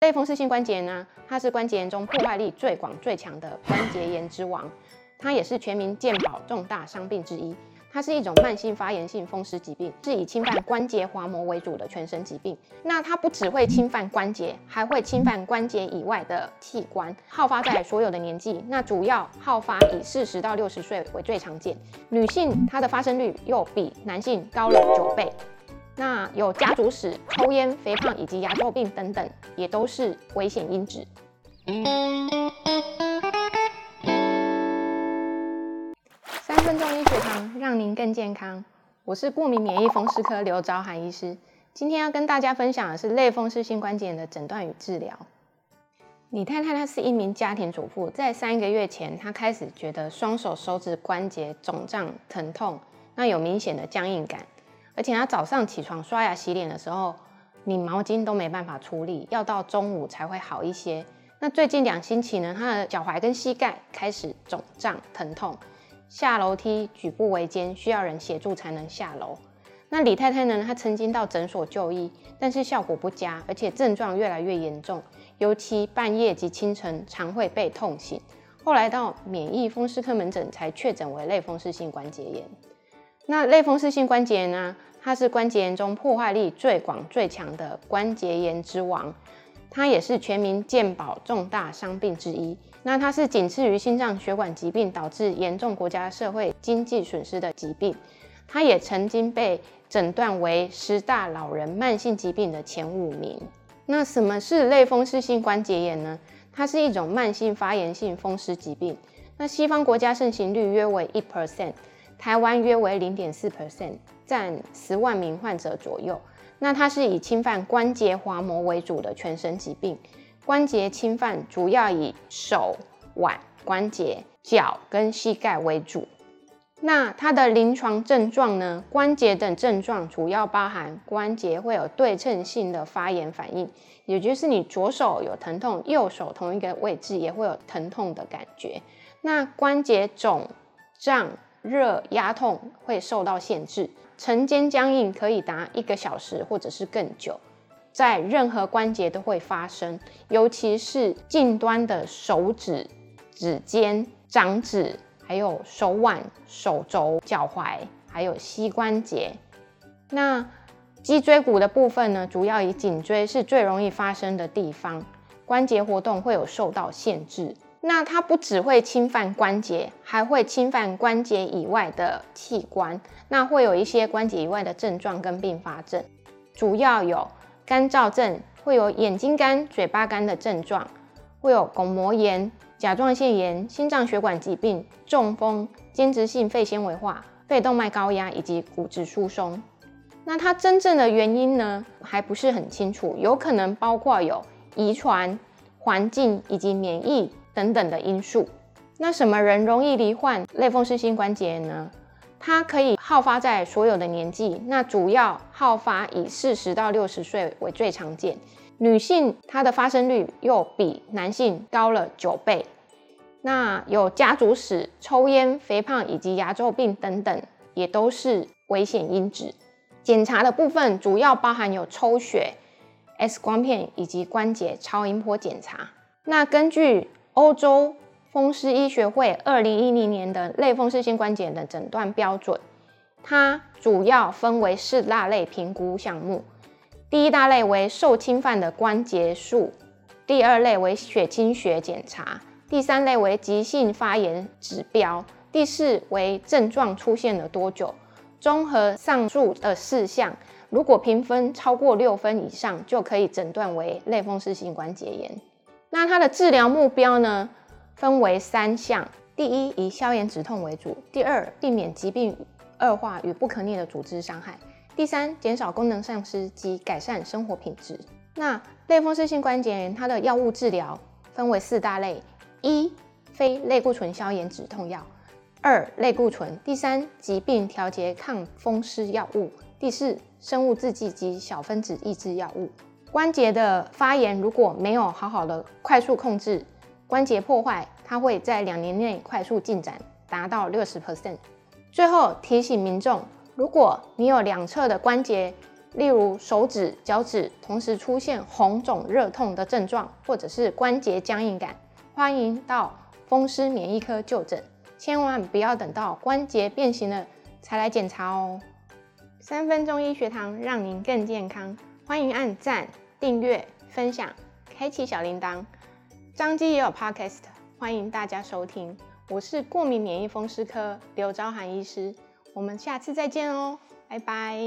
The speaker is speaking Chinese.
类风湿性关节炎呢，它是关节炎中破坏力最广、最强的关节炎之王，它也是全民健保重大伤病之一。它是一种慢性发炎性风湿疾病，是以侵犯关节滑膜为主的全身疾病。那它不只会侵犯关节，还会侵犯关节以外的器官，好发在所有的年纪。那主要好发以四十到六十岁为最常见，女性它的发生率又比男性高了九倍。那有家族史、抽烟、肥胖以及牙周病等等，也都是危险因子。三分钟医学堂，让您更健康。我是过敏免疫风湿科刘昭涵医师，今天要跟大家分享的是类风湿性关节炎的诊断与治疗。李太太她是一名家庭主妇，在三个月前，她开始觉得双手手指关节肿胀疼痛，那有明显的僵硬感，而且她早上起床刷牙洗脸的时候，你毛巾都没办法处理，要到中午才会好一些。那最近两星期呢，她的脚踝跟膝盖开始肿胀疼痛。下楼梯举步维艰，需要人协助才能下楼。那李太太呢？她曾经到诊所就医，但是效果不佳，而且症状越来越严重，尤其半夜及清晨常会被痛醒。后来到免疫风湿科门诊才确诊为类风湿性关节炎。那类风湿性关节炎呢？它是关节炎中破坏力最广、最强的关节炎之王。它也是全民健保重大伤病之一。那它是仅次于心脏血管疾病，导致严重国家社会经济损失的疾病。它也曾经被诊断为十大老人慢性疾病的前五名。那什么是类风湿性关节炎呢？它是一种慢性发炎性风湿疾病。那西方国家盛行率约为一 percent，台湾约为零点四 percent，占十万名患者左右。那它是以侵犯关节滑膜为主的全身疾病，关节侵犯主要以手腕关节、脚跟膝盖为主。那它的临床症状呢？关节等症状主要包含关节会有对称性的发炎反应，也就是你左手有疼痛，右手同一个位置也会有疼痛的感觉。那关节肿、胀、热、压痛会受到限制。晨间僵硬可以达一个小时或者是更久，在任何关节都会发生，尤其是近端的手指、指尖、掌指，还有手腕、手肘、脚踝，还有膝关节。那脊椎骨的部分呢，主要以颈椎是最容易发生的地方，关节活动会有受到限制。那它不只会侵犯关节，还会侵犯关节以外的器官。那会有一些关节以外的症状跟并发症，主要有干燥症，会有眼睛干、嘴巴干的症状，会有巩膜炎、甲状腺炎、心脏血管疾病、中风、间质性肺纤维化、肺动脉高压以及骨质疏松。那它真正的原因呢，还不是很清楚，有可能包括有遗传、环境以及免疫。等等的因素，那什么人容易罹患类风湿性关节炎呢？它可以好发在所有的年纪，那主要好发以四十到六十岁为最常见。女性它的发生率又比男性高了九倍。那有家族史、抽烟、肥胖以及牙周病等等，也都是危险因子。检查的部分主要包含有抽血、X 光片以及关节超音波检查。那根据欧洲风湿医学会二零一零年的类风湿性关节炎的诊断标准，它主要分为四大类评估项目。第一大类为受侵犯的关节数，第二类为血清学检查，第三类为急性发炎指标，第四为症状出现了多久。综合上述的四项，如果评分超过六分以上，就可以诊断为类风湿性关节炎。那它的治疗目标呢，分为三项：第一，以消炎止痛为主；第二，避免疾病恶化与不可逆的组织伤害；第三，减少功能丧失及改善生活品质。那类风湿性关节炎它的药物治疗分为四大类：一、非类固醇消炎止痛药；二、类固醇；第三，疾病调节抗风湿药物；第四，生物制剂及小分子抑制药物。关节的发炎如果没有好好的快速控制，关节破坏，它会在两年内快速进展，达到六十 percent。最后提醒民众，如果你有两侧的关节例如手指、脚趾同时出现红肿、热痛的症状，或者是关节僵硬感，欢迎到风湿免疫科就诊，千万不要等到关节变形了才来检查哦。三分钟医学堂让您更健康，欢迎按赞、订阅、分享，开启小铃铛。张基也有 Podcast，欢迎大家收听。我是过敏免疫风湿科刘昭涵医师，我们下次再见哦，拜拜。